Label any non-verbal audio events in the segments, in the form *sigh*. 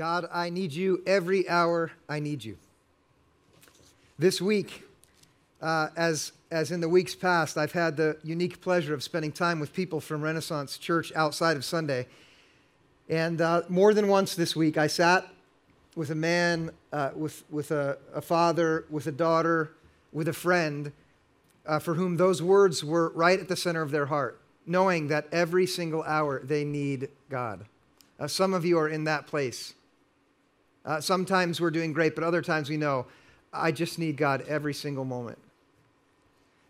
God, I need you every hour. I need you. This week, uh, as, as in the weeks past, I've had the unique pleasure of spending time with people from Renaissance Church outside of Sunday. And uh, more than once this week, I sat with a man, uh, with, with a, a, father, with a daughter, with a friend, uh, for whom those words were right at the center of their heart, knowing that every single hour they need God. Uh, some of you are in that place. Uh, sometimes we're doing great, but other times we know, I just need God every single moment.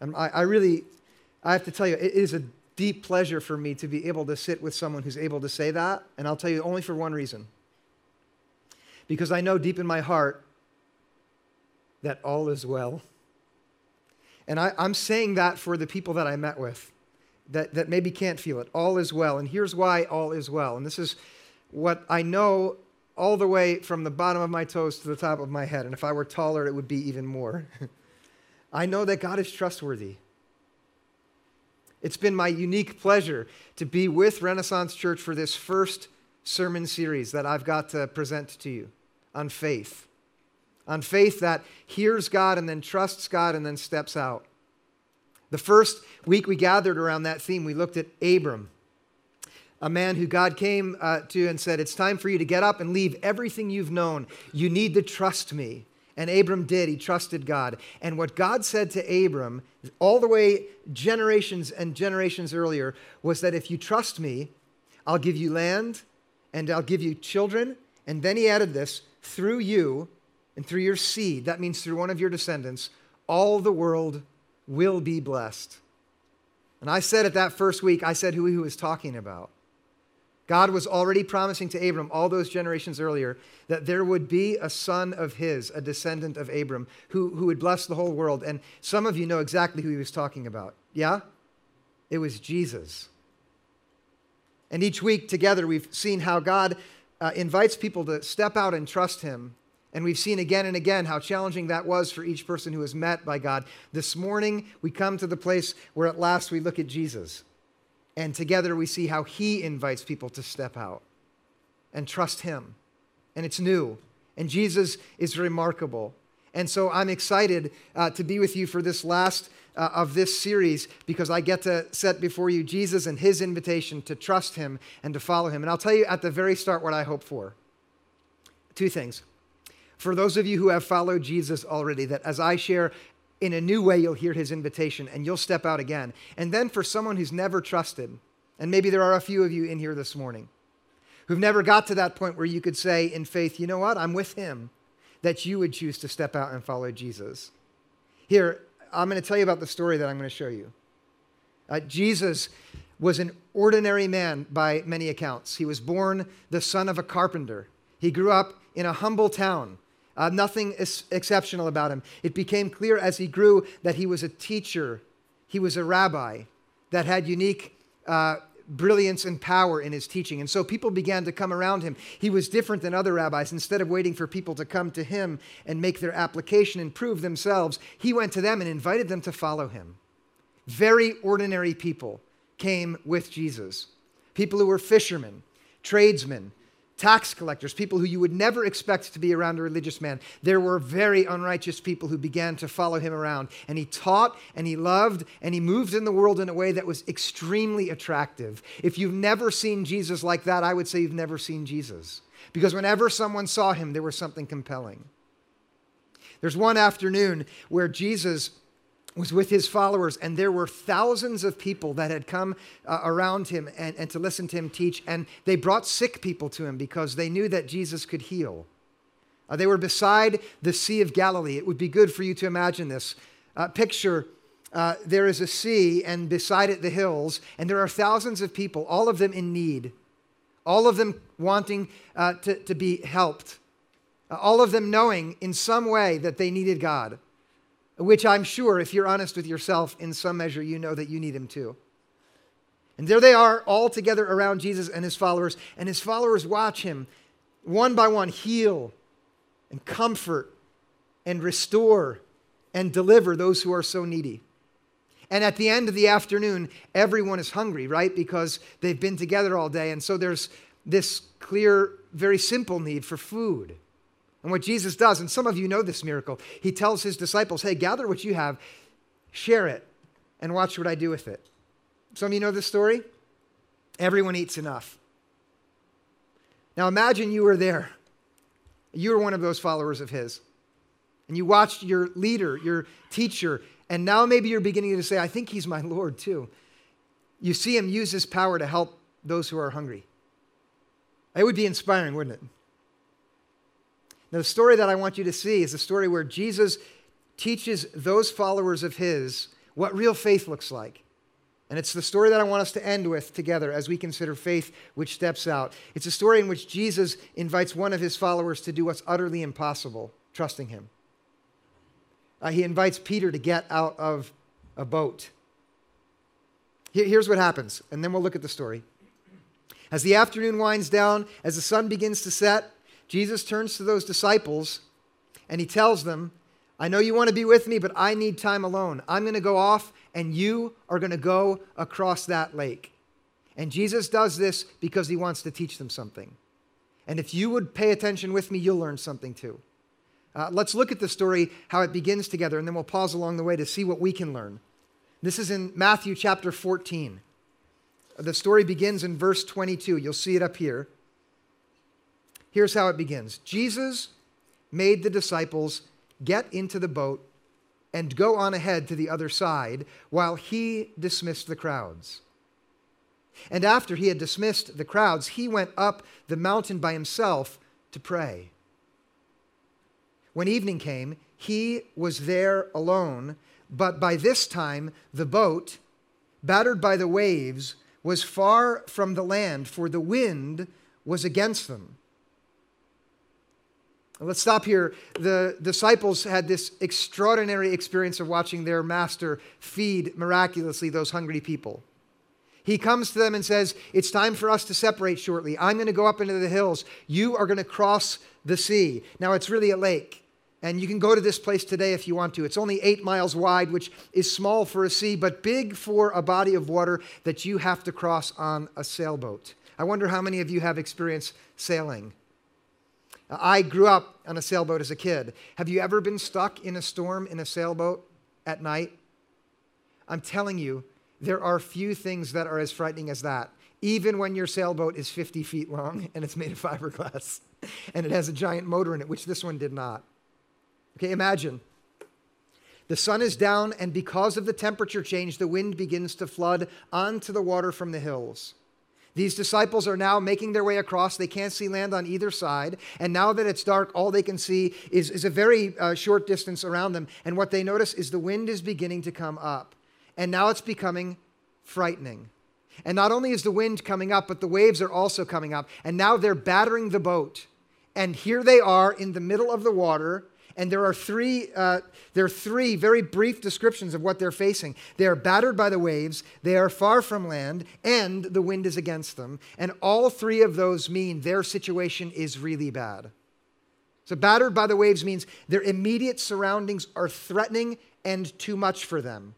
And I, I really, I have to tell you, it is a deep pleasure for me to be able to sit with someone who's able to say that. And I'll tell you only for one reason. Because I know deep in my heart that all is well. And I, am saying that for the people that I met with that, that maybe can't feel it. All is well. And here's why all is well. And this is what I know all the way from the bottom of my toes to the top of my head. And if I were taller, it would be even more. *laughs* I know that God is trustworthy. It's been my unique pleasure to be with Renaissance Church for this first sermon series that I've got to present to you on faith. On faith that hears God and then trusts God and then steps out. The first week we gathered around that theme, we looked at Abram a man who God came uh, to and said, It's time for you to get up and leave everything you've known. You need to trust me. And Abram did. He trusted God. And what God said to Abram, all the way generations and generations earlier, was that if you trust me, I'll give you land and I'll give you children. And then he added this through you and through your seed, that means through one of your descendants, all the world will be blessed. And I said at that first week, I said who he was talking about. God was already promising to Abram all those generations earlier that there would be a son of his, a descendant of Abram, who, who would bless the whole world. And some of you know exactly who he was talking about. Yeah? It was Jesus. And each week together, we've seen how God uh, invites people to step out and trust him. And we've seen again and again how challenging that was for each person who was met by God. This morning, we come to the place where at last we look at Jesus. And together we see how he invites people to step out and trust him. And it's new. And Jesus is remarkable. And so I'm excited uh, to be with you for this last uh, of this series because I get to set before you Jesus and his invitation to trust him and to follow him. And I'll tell you at the very start what I hope for. Two things. For those of you who have followed Jesus already, that as I share in a new way, you'll hear his invitation and you'll step out again. And then for someone who's never trusted, and maybe there are a few of you in here this morning who've never got to that point where you could say in faith, you know what, I'm with him, that you would choose to step out and follow Jesus. Here, I'm going to tell you about the story that I'm going to show you. Uh, Jesus was an ordinary man by many accounts. He was born the son of a carpenter. He grew up in a humble town uh, nothing is exceptional about him. It became clear as he grew that he was a teacher, he was a rabbi that had unique uh, brilliance and power in his teaching. And so people began to come around him. He was different than other rabbis. Instead of waiting for people to come to him and make their application and prove themselves, he went to them and invited them to follow him. Very ordinary people came with Jesus. People who were fishermen, tradesmen, tax collectors, people who you would never expect to be around a religious man. There were very unrighteous people who began to follow him around. And he taught and he loved and he moved in the world in a way that was extremely attractive. If you've never seen Jesus like that, I would say you've never seen Jesus. Because whenever someone saw him, there was something compelling. There's one afternoon where Jesus was with his followers, and there were thousands of people that had come uh, around him and, and to listen to him teach. And they brought sick people to him because they knew that Jesus could heal. Uh, they were beside the Sea of Galilee. It would be good for you to imagine this. Uh, picture uh, there is a sea, and beside it, the hills, and there are thousands of people, all of them in need, all of them wanting uh, to, to be helped, uh, all of them knowing in some way that they needed God which I'm sure, if you're honest with yourself, in some measure, you know that you need him too. And there they are, all together around Jesus and his followers, and his followers watch him one by one heal and comfort and restore and deliver those who are so needy. And at the end of the afternoon, everyone is hungry, right? Because they've been together all day. And so there's this clear, very simple need for food. And what Jesus does, and some of you know this miracle, he tells his disciples, Hey, gather what you have, share it, and watch what I do with it. Some of you know this story? Everyone eats enough. Now imagine you were there. You were one of those followers of his. And you watched your leader, your teacher, and now maybe you're beginning to say, I think he's my Lord too. You see him use his power to help those who are hungry. It would be inspiring, wouldn't it? Now, the story that I want you to see is the story where Jesus teaches those followers of his what real faith looks like. And it's the story that I want us to end with together as we consider faith which steps out. It's a story in which Jesus invites one of his followers to do what's utterly impossible, trusting him. Uh, he invites Peter to get out of a boat. Here's what happens, and then we'll look at the story. As the afternoon winds down, as the sun begins to set, Jesus turns to those disciples and he tells them, I know you want to be with me, but I need time alone. I'm going to go off, and you are going to go across that lake. And Jesus does this because he wants to teach them something. And if you would pay attention with me, you'll learn something too. Uh, let's look at the story, how it begins together, and then we'll pause along the way to see what we can learn. This is in Matthew chapter 14. The story begins in verse 22. You'll see it up here. Here's how it begins Jesus made the disciples get into the boat and go on ahead to the other side while he dismissed the crowds. And after he had dismissed the crowds, he went up the mountain by himself to pray. When evening came, he was there alone, but by this time the boat, battered by the waves, was far from the land, for the wind was against them. Let's stop here. The disciples had this extraordinary experience of watching their master feed miraculously those hungry people. He comes to them and says, It's time for us to separate shortly. I'm going to go up into the hills. You are going to cross the sea. Now, it's really a lake. And you can go to this place today if you want to. It's only eight miles wide, which is small for a sea, but big for a body of water that you have to cross on a sailboat. I wonder how many of you have experience sailing. I grew up on a sailboat as a kid. Have you ever been stuck in a storm in a sailboat at night? I'm telling you, there are few things that are as frightening as that, even when your sailboat is 50 feet long *laughs* and it's made of fiberglass *laughs* and it has a giant motor in it, which this one did not. Okay, imagine. The sun is down, and because of the temperature change, the wind begins to flood onto the water from the hills. These disciples are now making their way across. They can't see land on either side. And now that it's dark, all they can see is, is a very uh, short distance around them. And what they notice is the wind is beginning to come up. And now it's becoming frightening. And not only is the wind coming up, but the waves are also coming up. And now they're battering the boat. And here they are in the middle of the water and there are three, uh, there are three very brief descriptions of what they're facing. They are battered by the waves, they are far from land, and the wind is against them. And all three of those mean their situation is really bad. So, battered by the waves means their immediate surroundings are threatening and too much for them.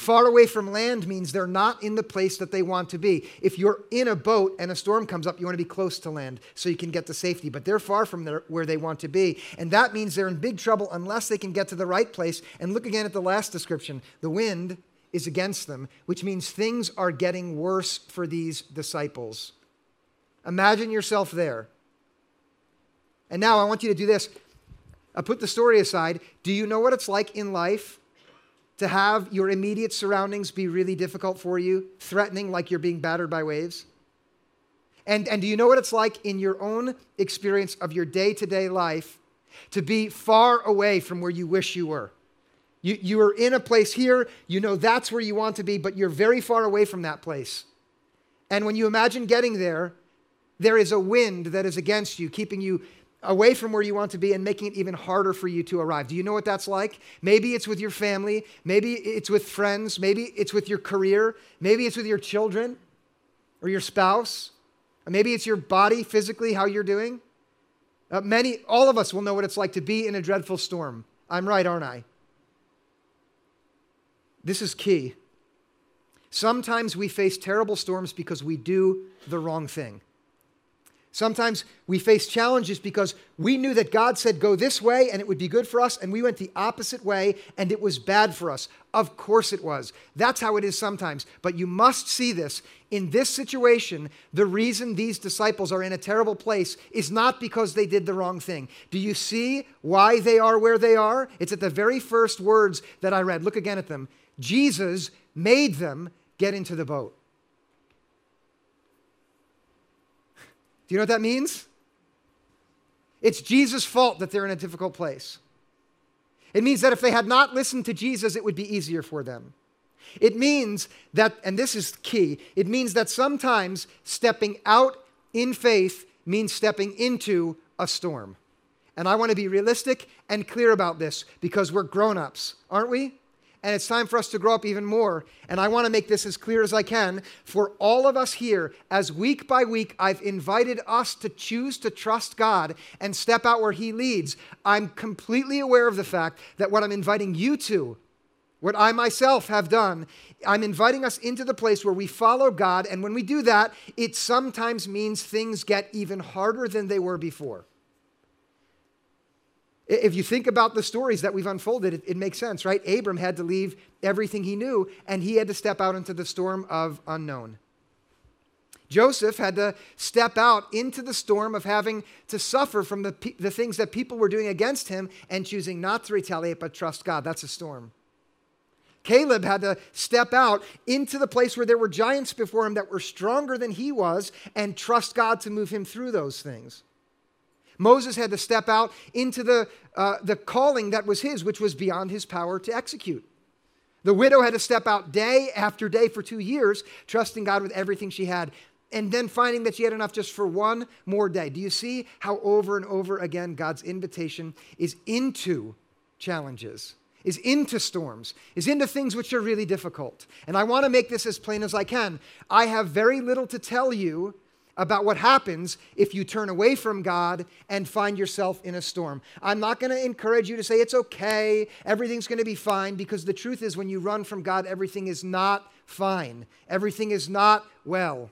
Far away from land means they're not in the place that they want to be. If you're in a boat and a storm comes up, you want to be close to land so you can get to safety, but they're far from their, where they want to be. And that means they're in big trouble unless they can get to the right place. And look again at the last description the wind is against them, which means things are getting worse for these disciples. Imagine yourself there. And now I want you to do this. I put the story aside. Do you know what it's like in life to have your immediate surroundings be really difficult for you, threatening like you're being battered by waves? And, and do you know what it's like in your own experience of your day to day life to be far away from where you wish you were? You, you are in a place here, you know that's where you want to be, but you're very far away from that place. And when you imagine getting there, there is a wind that is against you, keeping you away from where you want to be and making it even harder for you to arrive. Do you know what that's like? Maybe it's with your family, maybe it's with friends, maybe it's with your career, maybe it's with your children or your spouse, or maybe it's your body physically, how you're doing. Uh, many, all of us will know what it's like to be in a dreadful storm. I'm right, aren't I? This is key. Sometimes we face terrible storms because we do the wrong thing. Sometimes we face challenges because we knew that God said go this way and it would be good for us, and we went the opposite way and it was bad for us. Of course it was. That's how it is sometimes. But you must see this. In this situation, the reason these disciples are in a terrible place is not because they did the wrong thing. Do you see why they are where they are? It's at the very first words that I read. Look again at them. Jesus made them get into the boat. Do you know what that means? It's Jesus' fault that they're in a difficult place. It means that if they had not listened to Jesus, it would be easier for them. It means that, and this is key, it means that sometimes stepping out in faith means stepping into a storm. And I want to be realistic and clear about this because we're grown ups, aren't we? And it's time for us to grow up even more. And I want to make this as clear as I can for all of us here, as week by week I've invited us to choose to trust God and step out where He leads. I'm completely aware of the fact that what I'm inviting you to, what I myself have done, I'm inviting us into the place where we follow God. And when we do that, it sometimes means things get even harder than they were before. If you think about the stories that we've unfolded, it, it, makes sense, right? Abram had to leave everything he knew, and he had to step out into the storm of unknown. Joseph had to step out into the storm of having to suffer from the, the things that people were doing against him and choosing not to retaliate but trust God. That's a storm. Caleb had to step out into the place where there were giants before him that were stronger than he was and trust God to move him through those things. Moses had to step out into the, uh, the calling that was his, which was beyond his power to execute. The widow had to step out day after day for two years, trusting God with everything she had, and then finding that she had enough just for one more day. Do you see how over and over again God's invitation is into challenges? is into storms, is into things which are really difficult. And I want to make this as plain as I can. I have very little to tell you about what happens if you turn away from God and find yourself in a storm. I'm not going to encourage you to say it's okay, everything's going to be fine, because the truth is, when you run from God, everything is not fine, everything is not well.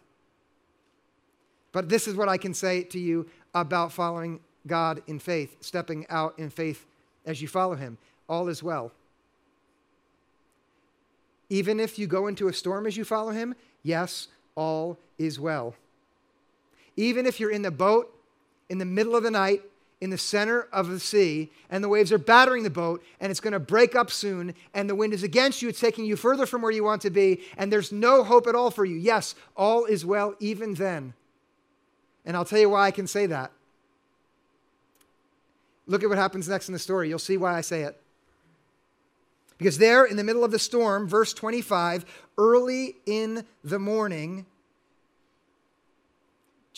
But this is what I can say to you about following God in faith, stepping out in faith as you follow Him. All is well. Even if you go into a storm as you follow Him, yes, all is well. Even if you're in the boat in the middle of the night, in the center of the sea, and the waves are battering the boat, and it's going to break up soon, and the wind is against you, it's taking you further from where you want to be, and there's no hope at all for you. Yes, all is well even then. And I'll tell you why I can say that. Look at what happens next in the story. You'll see why I say it. Because there, in the middle of the storm, verse 25, early in the morning,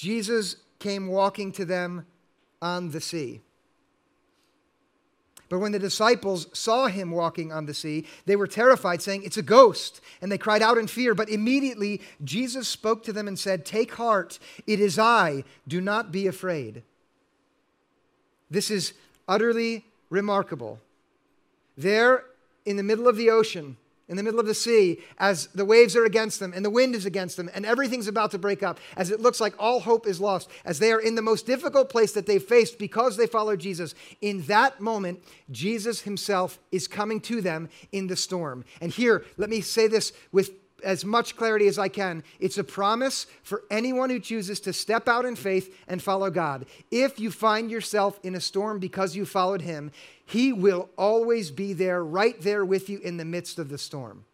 Jesus came walking to them on the sea. But when the disciples saw him walking on the sea, they were terrified, saying, It's a ghost. And they cried out in fear. But immediately Jesus spoke to them and said, Take heart, it is I. Do not be afraid. This is utterly remarkable. There in the middle of the ocean, in the middle of the sea as the waves are against them and the wind is against them and everything's about to break up, as it looks like all hope is lost, as they are in the most difficult place that they've faced because they follow Jesus. In that moment, Jesus himself is coming to them in the storm. And here, let me say this with as much clarity as I can. It's a promise for anyone who chooses to step out in faith and follow God. If you find yourself in a storm because you followed Him, He will always be there, right there with you in the midst of the storm.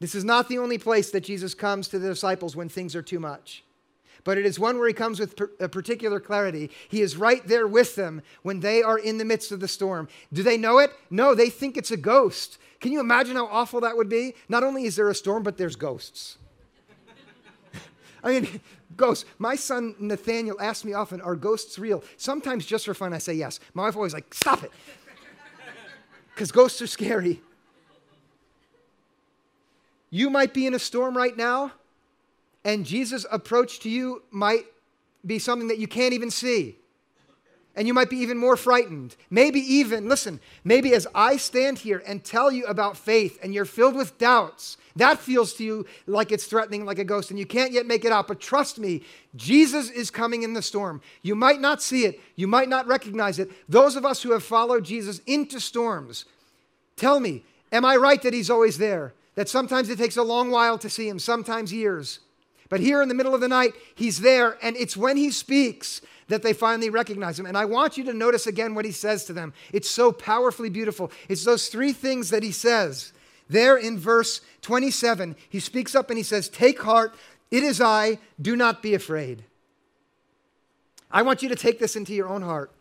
This is not the only place that Jesus comes to the disciples when things are too much but it is one where he comes with a particular clarity. He is right there with them when they are in the midst of the storm. Do they know it? No, they think it's a ghost. Can you imagine how awful that would be? Not only is there a storm, but there's ghosts. *laughs* I mean, ghosts. My son Nathaniel asks me often, Are ghosts real? Sometimes just for fun, I say yes. My wife always like, Stop it. *laughs* Because ghosts are scary. You might be in a storm right now, and Jesus' approach to you might be something that you can't even see. And you might be even more frightened. Maybe even, listen, maybe as I stand here and tell you about faith and you're filled with doubts, that feels to you like it's threatening, like a ghost, and you can't yet make it out. But trust me, Jesus is coming in the storm. You might not see it, you might not recognize it. Those of us who have followed Jesus into storms, tell me, am I right that he's always there? That sometimes it takes a long while to see him, sometimes years. But here in the middle of the night, he's there, and it's when he speaks that they finally recognize him. And I want you to notice again what he says to them. It's so powerfully beautiful. It's those three things that he says. There in verse 27, he speaks up and he says, Take heart, it is I, do not be afraid. I want you to take this into your own heart.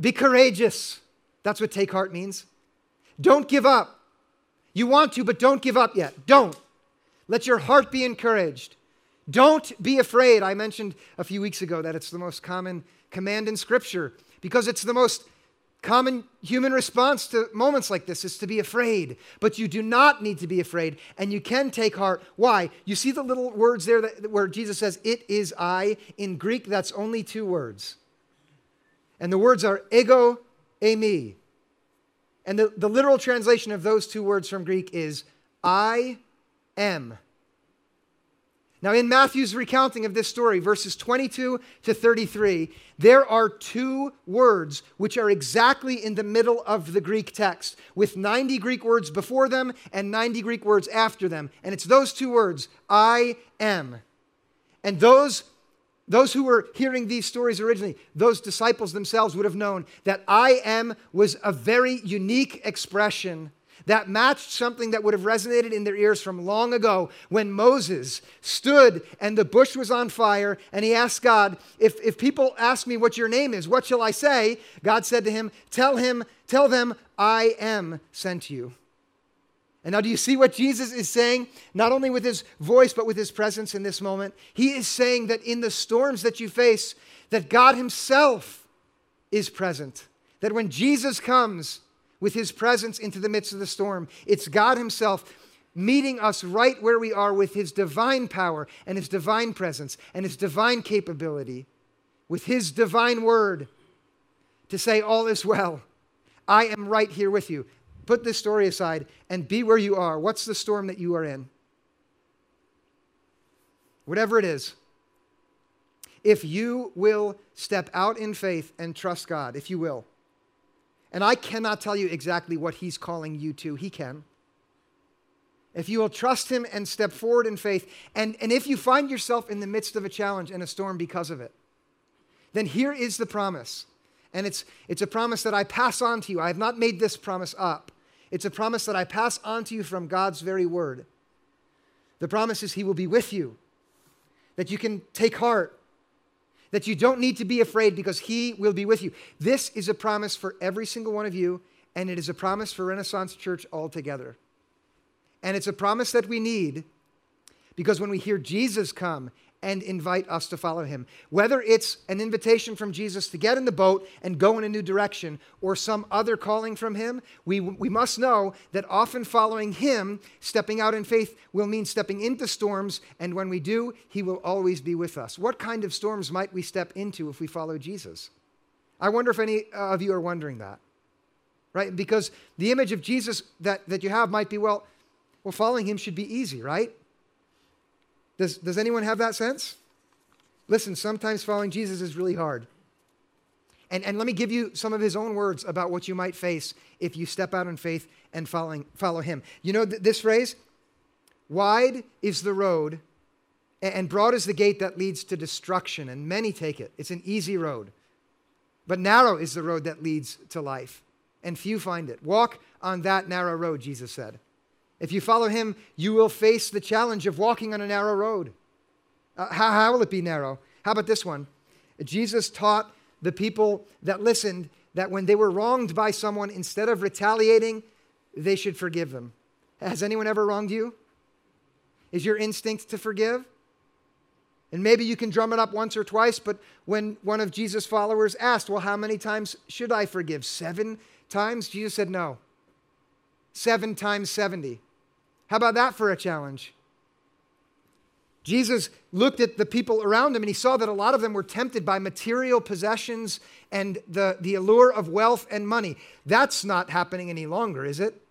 Be courageous. That's what take heart means. Don't give up. You want to, but don't give up yet. Don't. Let your heart be encouraged. Don't be afraid. I mentioned a few weeks ago that it's the most common command in Scripture because it's the most common human response to moments like this is to be afraid. But you do not need to be afraid, and you can take heart. Why? You see the little words there that, where Jesus says, It is I. In Greek, that's only two words. And the words are ego, eimi. And the, the literal translation of those two words from Greek is I am. Now, in Matthew's recounting of this story, verses 22 to 33, there are two words which are exactly in the middle of the Greek text, with 90 Greek words before them and 90 Greek words after them. And it's those two words, I am. And those, those who were hearing these stories originally, those disciples themselves would have known that I am was a very unique expression that matched something that would have resonated in their ears from long ago when Moses stood and the bush was on fire and he asked God, if, if people ask me what your name is, what shall I say? God said to him, Tell him, tell them, I am sent you. And now, do you see what Jesus is saying? Not only with his voice, but with his presence in this moment. He is saying that in the storms that you face, that God Himself is present. That when Jesus comes, with his presence into the midst of the storm. It's God himself meeting us right where we are with his divine power and his divine presence and his divine capability, with his divine word to say, All is well. I am right here with you. Put this story aside and be where you are. What's the storm that you are in? Whatever it is. If you will step out in faith and trust God, if you will, and I cannot tell you exactly what He's calling you to. He can. If you will trust Him and step forward in faith, and, and if you find yourself in the midst of a challenge and a storm because of it, then here is the promise. And it's, it's a promise that I pass on to you. I have not made this promise up. It's a promise that I pass on to you from God's very word. The promise is He will be with you, that you can take heart, that you don't need to be afraid because He will be with you. This is a promise for every single one of you, and it is a promise for Renaissance Church altogether. And it's a promise that we need because when we hear Jesus come and invite us to follow him. Whether it's an invitation from Jesus to get in the boat and go in a new direction or some other calling from him, we, we must know that often following him, stepping out in faith, will mean stepping into storms. And when we do, he will always be with us. What kind of storms might we step into if we follow Jesus? I wonder if any of you are wondering that. Right? Because the image of Jesus that, that you have might be, well, well, following him should be easy, right? Does, does anyone have that sense? Listen, sometimes following Jesus is really hard. And, and let me give you some of his own words about what you might face if you step out in faith and following, follow him. You know th- this phrase? Wide is the road, and broad is the gate that leads to destruction, and many take it. It's an easy road. But narrow is the road that leads to life, and few find it. Walk on that narrow road, Jesus said. If you follow him, you will face the challenge of walking on a narrow road. Uh, how, how will it be narrow? How about this one? Jesus taught the people that listened that when they were wronged by someone, instead of retaliating, they should forgive them. Has anyone ever wronged you? Is your instinct to forgive? And maybe you can drum it up once or twice, but when one of Jesus' followers asked, Well, how many times should I forgive? Seven times? Jesus said, No. Seven times 70. How about that for a challenge? Jesus looked at the people around him and he saw that a lot of them were tempted by material possessions and the, the allure of wealth and money. That's not happening any longer, is it?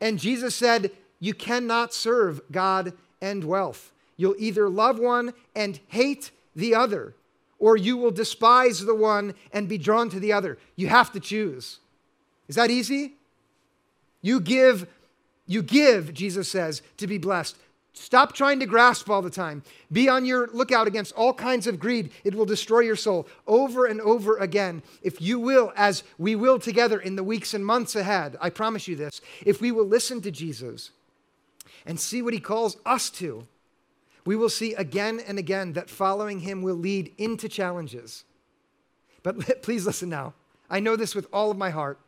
And Jesus said, You cannot serve God and wealth. You'll either love one and hate the other, or you will despise the one and be drawn to the other. You have to choose. Is that easy? You give, you give, Jesus says, to be blessed. Stop trying to grasp all the time. Be on your lookout against all kinds of greed. It will destroy your soul over and over again. If you will, as we will together in the weeks and months ahead, I promise you this, if we will listen to Jesus and see what he calls us to, we will see again and again that following him will lead into challenges. But *laughs* please listen now. I know this with all of my heart.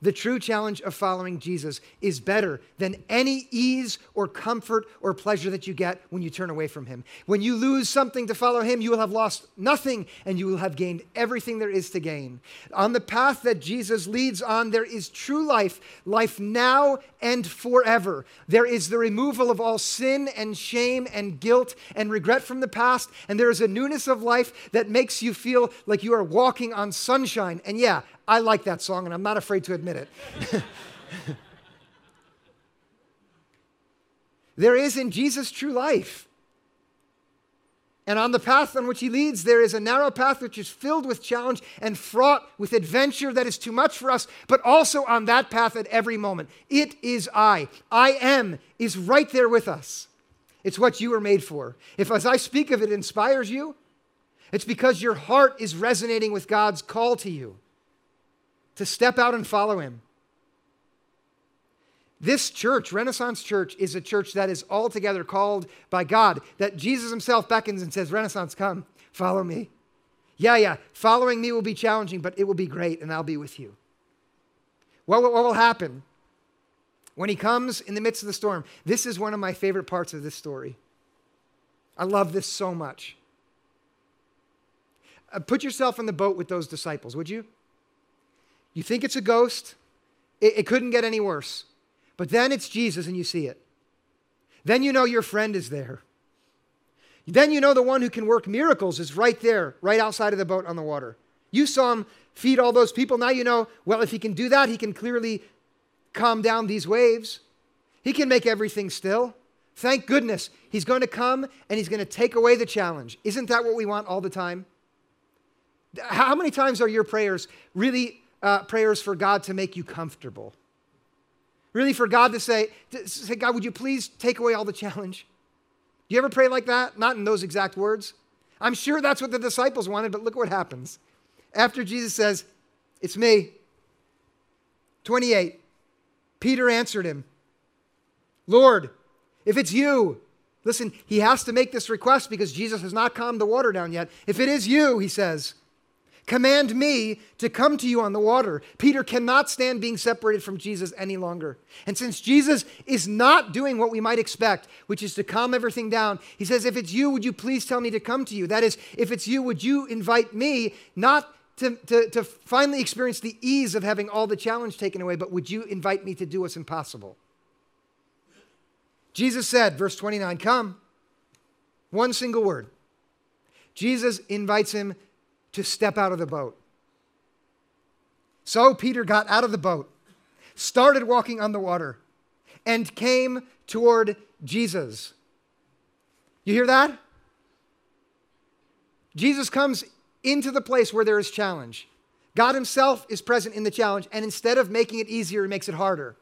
The true challenge of following Jesus is better than any ease or comfort or pleasure that you get when you turn away from Him. When you lose something to follow Him, you will have lost nothing and you will have gained everything there is to gain. On the path that Jesus leads on, there is true life, life now and forever. There is the removal of all sin and shame and guilt and regret from the past, and there is a newness of life that makes you feel like you are walking on sunshine. And yeah, I like that song, and I'm not afraid to admit it. *laughs* there is in Jesus true life. And on the path on which he leads, there is a narrow path which is filled with challenge and fraught with adventure that is too much for us, but also on that path at every moment. It is I. I am is right there with us. It's what you were made for. If, as I speak of it, inspires you, it's because your heart is resonating with God's call to you to step out and follow him. This church, Renaissance Church, is a church that is altogether called by God, that Jesus himself beckons and says, Renaissance, come, follow me. Yeah, yeah, following me will be challenging, but it will be great, and I'll be with you. What, what will happen when he comes in the midst of the storm? This is one of my favorite parts of this story. I love this so much. Uh, put yourself in the boat with those disciples, would you? You think it's a ghost, it, it couldn't get any worse. But then it's Jesus and you see it. Then you know your friend is there. Then you know the one who can work miracles is right there, right outside of the boat on the water. You saw him feed all those people. Now you know, well, if he can do that, he can clearly calm down these waves. He can make everything still. Thank goodness he's going to come and he's going to take away the challenge. Isn't that what we want all the time? How many times are your prayers really uh, prayers for God to make you comfortable. Really, for God to say, to say, God, would you please take away all the challenge? Do you ever pray like that? Not in those exact words. I'm sure that's what the disciples wanted, but look what happens. After Jesus says, It's me. 28. Peter answered him, Lord, if it's you, listen, he has to make this request because Jesus has not calmed the water down yet. If it is you, he says, Command me to come to you on the water. Peter cannot stand being separated from Jesus any longer. And since Jesus is not doing what we might expect, which is to calm everything down, he says, If it's you, would you please tell me to come to you? That is, if it's you, would you invite me not to, to, to finally experience the ease of having all the challenge taken away, but would you invite me to do what's impossible? Jesus said, verse 29, Come. One single word. Jesus invites him to step out of the boat. So Peter got out of the boat, started walking on the water, and came toward Jesus. You hear that? Jesus comes into the place where there is challenge. God Himself is present in the challenge, and instead of making it easier, He makes it harder.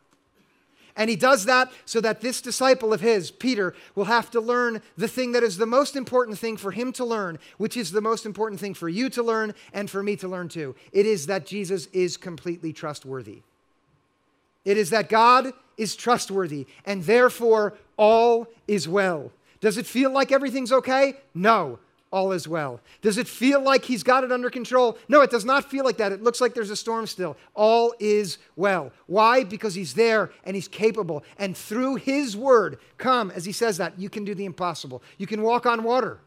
And he does that so that this disciple of his, Peter, will have to learn the thing that is the most important thing for him to learn, which is the most important thing for you to learn and for me to learn too. It is that Jesus is completely trustworthy. It is that God is trustworthy, and therefore all is well. Does it feel like everything's okay? No all is well. Does it feel like he's got it under control? No, it does not feel like that. It looks like there's a storm still. All is well. Why? Because he's there and he's capable. And through his word, come, as he says that, you can do the impossible. You can walk on water.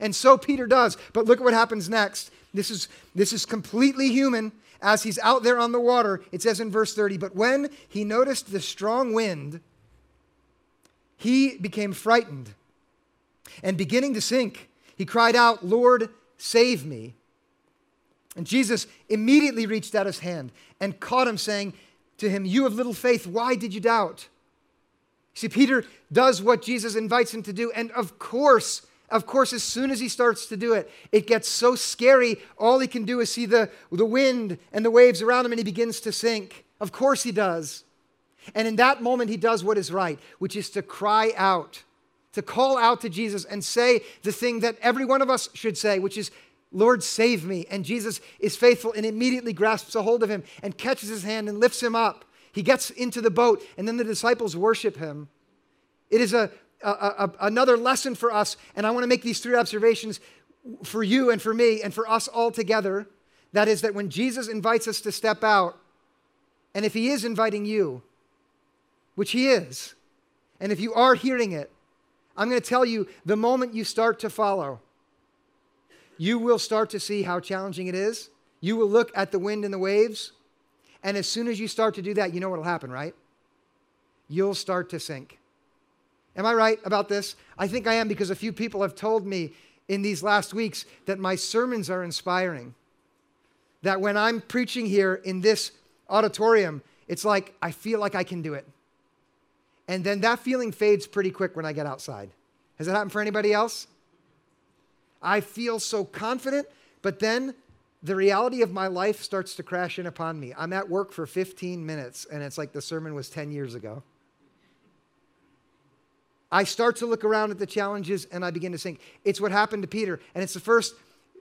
And so Peter does. But look at what happens next. This is, this is completely human. As he's out there on the water, it says in verse 30, but when he noticed the strong wind, he became frightened and beginning to sink, he cried out, Lord, save me. And Jesus immediately reached out his hand and caught him, saying to him, You have little faith, why did you doubt? See, Peter does what Jesus invites him to do, and of course, of course, as soon as he starts to do it, it gets so scary, all he can do is see the, the wind and the waves around him, and he begins to sink. Of course, he does. And in that moment, he does what is right, which is to cry out, to call out to Jesus and say the thing that every one of us should say, which is, Lord, save me. And Jesus is faithful and immediately grasps a hold of him and catches his hand and lifts him up. He gets into the boat, and then the disciples worship him. It is a, a, a another lesson for us, and I want to make these three observations for you and for me and for us all together. That is, that when Jesus invites us to step out, and if he is inviting you, which he is, and if you are hearing it, I'm going to tell you the moment you start to follow, you will start to see how challenging it is. You will look at the wind and the waves. And as soon as you start to do that, you know what will happen, right? You'll start to sink. Am I right about this? I think I am because a few people have told me in these last weeks that my sermons are inspiring. That when I'm preaching here in this auditorium, it's like I feel like I can do it. And then that feeling fades pretty quick when I get outside. Has that happened for anybody else? I feel so confident, but then the reality of my life starts to crash in upon me. I'm at work for 15 minutes, and it's like the sermon was 10 years ago. I start to look around at the challenges and I begin to think. It's what happened to Peter. And it's the first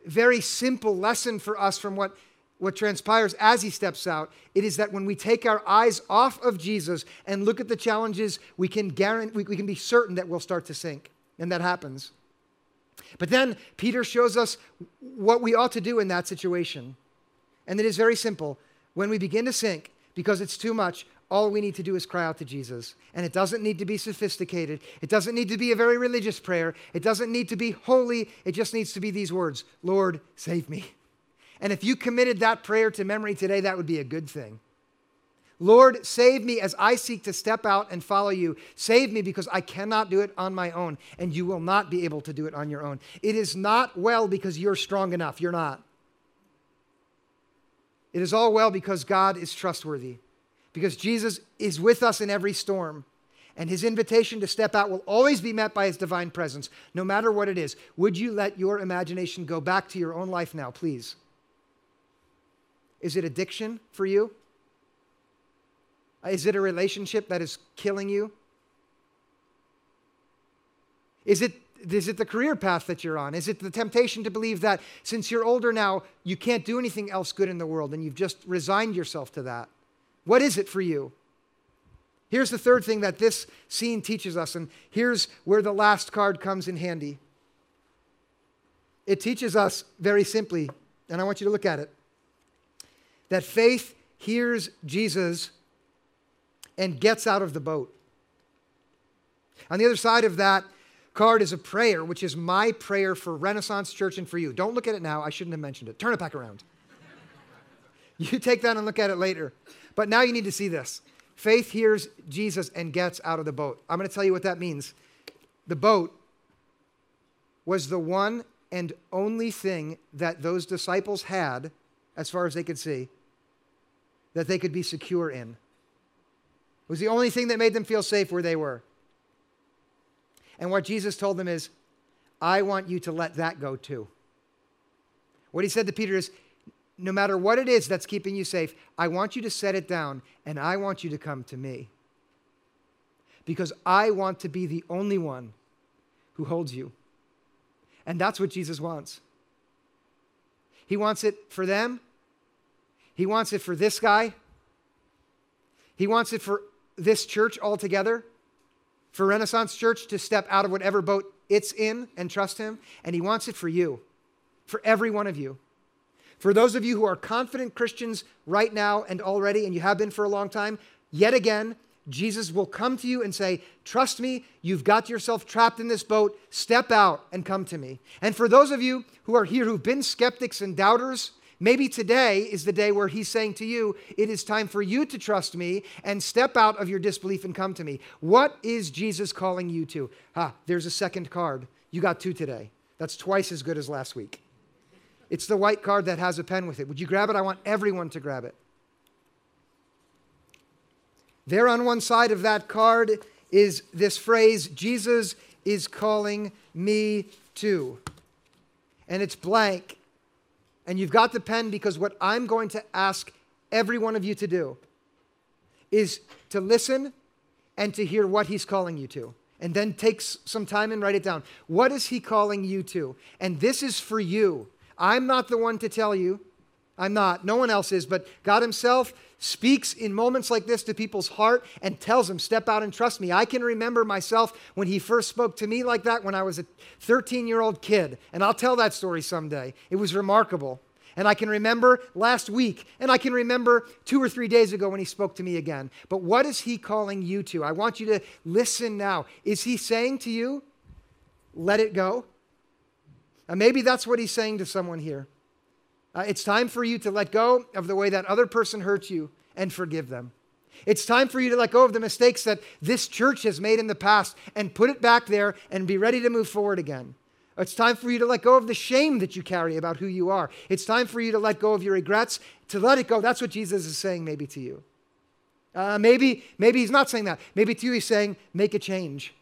very simple lesson for us from what what transpires as he steps out, it is that when we take our eyes off of Jesus and look at the challenges, we can guarantee, we, we can be certain that we'll start to sink. And that happens. But then Peter shows us what we ought to do in that situation. And it is very simple. When we begin to sink, because it's too much, all we need to do is cry out to Jesus. And it doesn't need to be sophisticated. It doesn't need to be a very religious prayer. It doesn't need to be holy. It just needs to be these words Lord, save me. And if you committed that prayer to memory today, that would be a good thing. Lord, save me as I seek to step out and follow you. Save me because I cannot do it on my own, and you will not be able to do it on your own. It is not well because you're strong enough. You're not. It is all well because God is trustworthy, because Jesus is with us in every storm, and his invitation to step out will always be met by his divine presence, no matter what it is. Would you let your imagination go back to your own life now, please? Is it addiction for you? Is it a relationship that is killing you? Is it, is it the career path that you're on? Is it the temptation to believe that since you're older now, you can't do anything else good in the world and you've just resigned yourself to that? What is it for you? Here's the third thing that this scene teaches us, and here's where the last card comes in handy. It teaches us very simply, and I want you to look at it that faith hears Jesus and gets out of the boat. On the other side of that card is a prayer, which is my prayer for Renaissance Church and for you. Don't look at it now. I shouldn't have mentioned it. Turn it back around. *laughs* you take that and look at it later. But now you need to see this. Faith hears Jesus and gets out of the boat. I'm going to tell you what that means. The boat was the one and only thing that those disciples had as far as they could see, that they could be secure in. It was the only thing that made them feel safe where they were. And what Jesus told them is, I want you to let that go too. What he said to Peter is, no matter what it is that's keeping you safe, I want you to set it down and I want you to come to me. Because I want to be the only one who holds you. And that's what Jesus wants. He wants it for them. He wants it for this guy. He wants it for this church altogether, for Renaissance Church to step out of whatever boat it's in and trust Him. And He wants it for you, for every one of you. For those of you who are confident Christians right now and already, and you have been for a long time, yet again, Jesus will come to you and say, Trust me, you've got yourself trapped in this boat. Step out and come to me. And for those of you who are here who've been skeptics and doubters, Maybe today is the day where He's saying to you, It is time for you to trust me and step out of your disbelief and come to me. What is Jesus calling you to? Ah, there's a second card. You got two today. That's twice as good as last week. It's the white card that has a pen with it. Would you grab it? I want everyone to grab it. There on one side of that card is this phrase Jesus is calling me to. And it's blank. And you've got the pen because what I'm going to ask every one of you to do is to listen and to hear what he's calling you to. And then take some time and write it down. What is he calling you to? And this is for you. I'm not the one to tell you. I'm not. No one else is. But God Himself speaks in moments like this to people's heart and tells them, Step out and trust me. I can remember myself when He first spoke to me like that when I was a 13 year old kid. And I'll tell that story someday. It was remarkable. And I can remember last week, and I can remember two or three days ago when he spoke to me again. But what is he calling you to? I want you to listen now. Is he saying to you, let it go? And maybe that's what he's saying to someone here. Uh, it's time for you to let go of the way that other person hurt you and forgive them. It's time for you to let go of the mistakes that this church has made in the past and put it back there and be ready to move forward again. It's time for you to let go of the shame that you carry about who you are. It's time for you to let go of your regrets, to let it go. That's what Jesus is saying, maybe to you. Uh, maybe, maybe he's not saying that. Maybe to you, he's saying, make a change.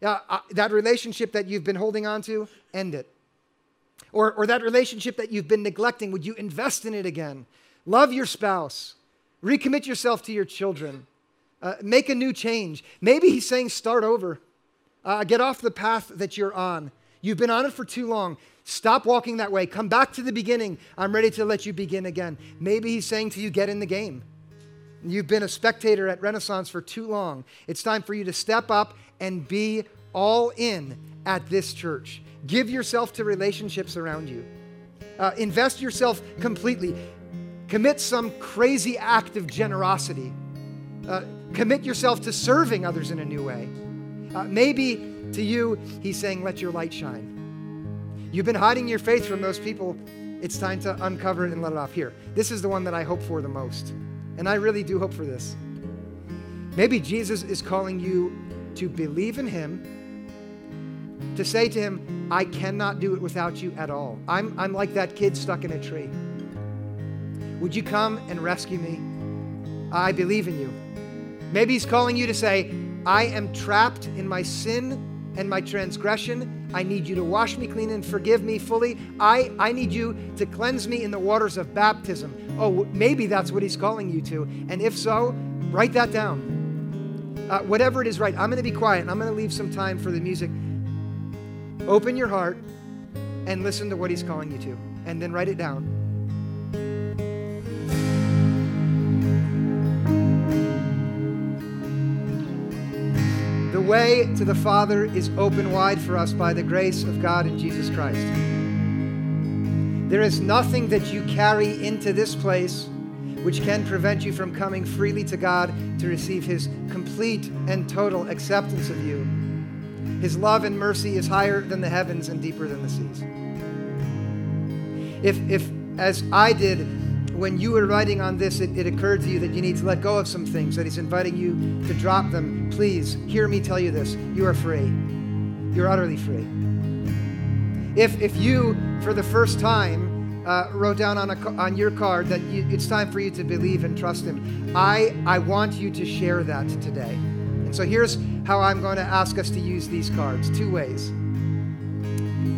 Uh, uh, that relationship that you've been holding on to, end it. Or, or that relationship that you've been neglecting, would you invest in it again? Love your spouse. Recommit yourself to your children. Uh, make a new change. Maybe he's saying start over. Uh, get off the path that you're on. You've been on it for too long. Stop walking that way. Come back to the beginning. I'm ready to let you begin again. Maybe he's saying to you, get in the game. You've been a spectator at Renaissance for too long. It's time for you to step up and be all in at this church. Give yourself to relationships around you. Uh, invest yourself completely. Commit some crazy act of generosity. Uh, commit yourself to serving others in a new way. Uh, maybe to you, he's saying, let your light shine. You've been hiding your faith from those people. It's time to uncover it and let it off. Here, this is the one that I hope for the most. And I really do hope for this. Maybe Jesus is calling you to believe in him to say to him, I cannot do it without you at all. I'm, I'm like that kid stuck in a tree. Would you come and rescue me? I believe in you. Maybe he's calling you to say, I am trapped in my sin and my transgression. I need you to wash me clean and forgive me fully. I, I need you to cleanse me in the waters of baptism. Oh, maybe that's what he's calling you to. And if so, write that down. Uh, whatever it is, right. I'm going to be quiet and I'm going to leave some time for the music. Open your heart and listen to what He's calling you to, and then write it down. The way to the Father is open wide for us by the grace of God in Jesus Christ. There is nothing that you carry into this place which can prevent you from coming freely to God to receive His complete and total acceptance of you his love and mercy is higher than the heavens and deeper than the seas. If, if as I did, when you were writing on this, it, it, occurred to you that you need to let go of some things, that He's inviting you to drop them, please hear me tell you this. You are free. You're utterly free. If, if you, for the first time, uh, wrote down on, a, on your card that you, it's time for you to believe and trust Him, I, I want you to share that today. And so here's how I'm going to ask us to use these cards two ways.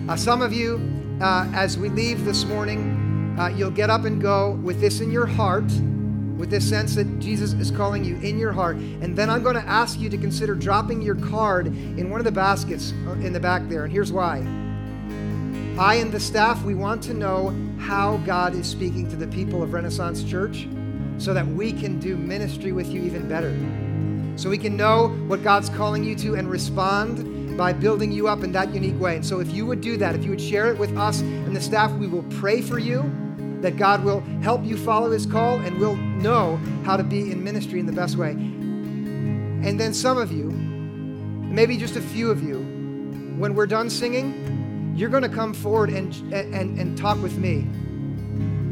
Uh, some of you, uh, as we leave this morning, uh, you'll get up and go with this in your heart, with this sense that Jesus is calling you in your heart. And then I'm going to ask you to consider dropping your card in one of the baskets uh, in the back there. And here's why. I and the staff, we want to know how God is speaking to the people of Renaissance Church so that we can do ministry with you even better so we can know what God's calling you to and respond by building you up in that unique way. And so, if you would do that, if you would share it with us and the staff, we will pray for you that God will help you follow His call and we'll know how to be in ministry in the best way. And then, some of you, maybe just a few of you, when we're done singing, you're going to come forward and, and, and talk with me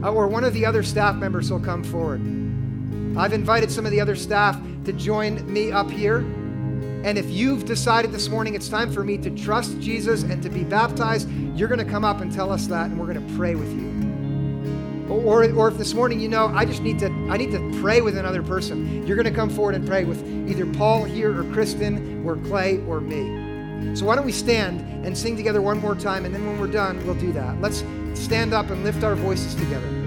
uh, or one of the other staff members will come forward. I've invited some of the other staff to join me up here. And if you've decided this morning it's time for me to trust Jesus and to be baptized, you're going to come up and tell us that, and we're going to pray with you. Or, or if this morning you know I just need to I need to pray with another person, you're going to come forward and pray with either Paul here or Kristen or Clay or me. So why don't we stand and sing together one more time, and then when we're done, we'll do that. Let's stand up and lift our voices together.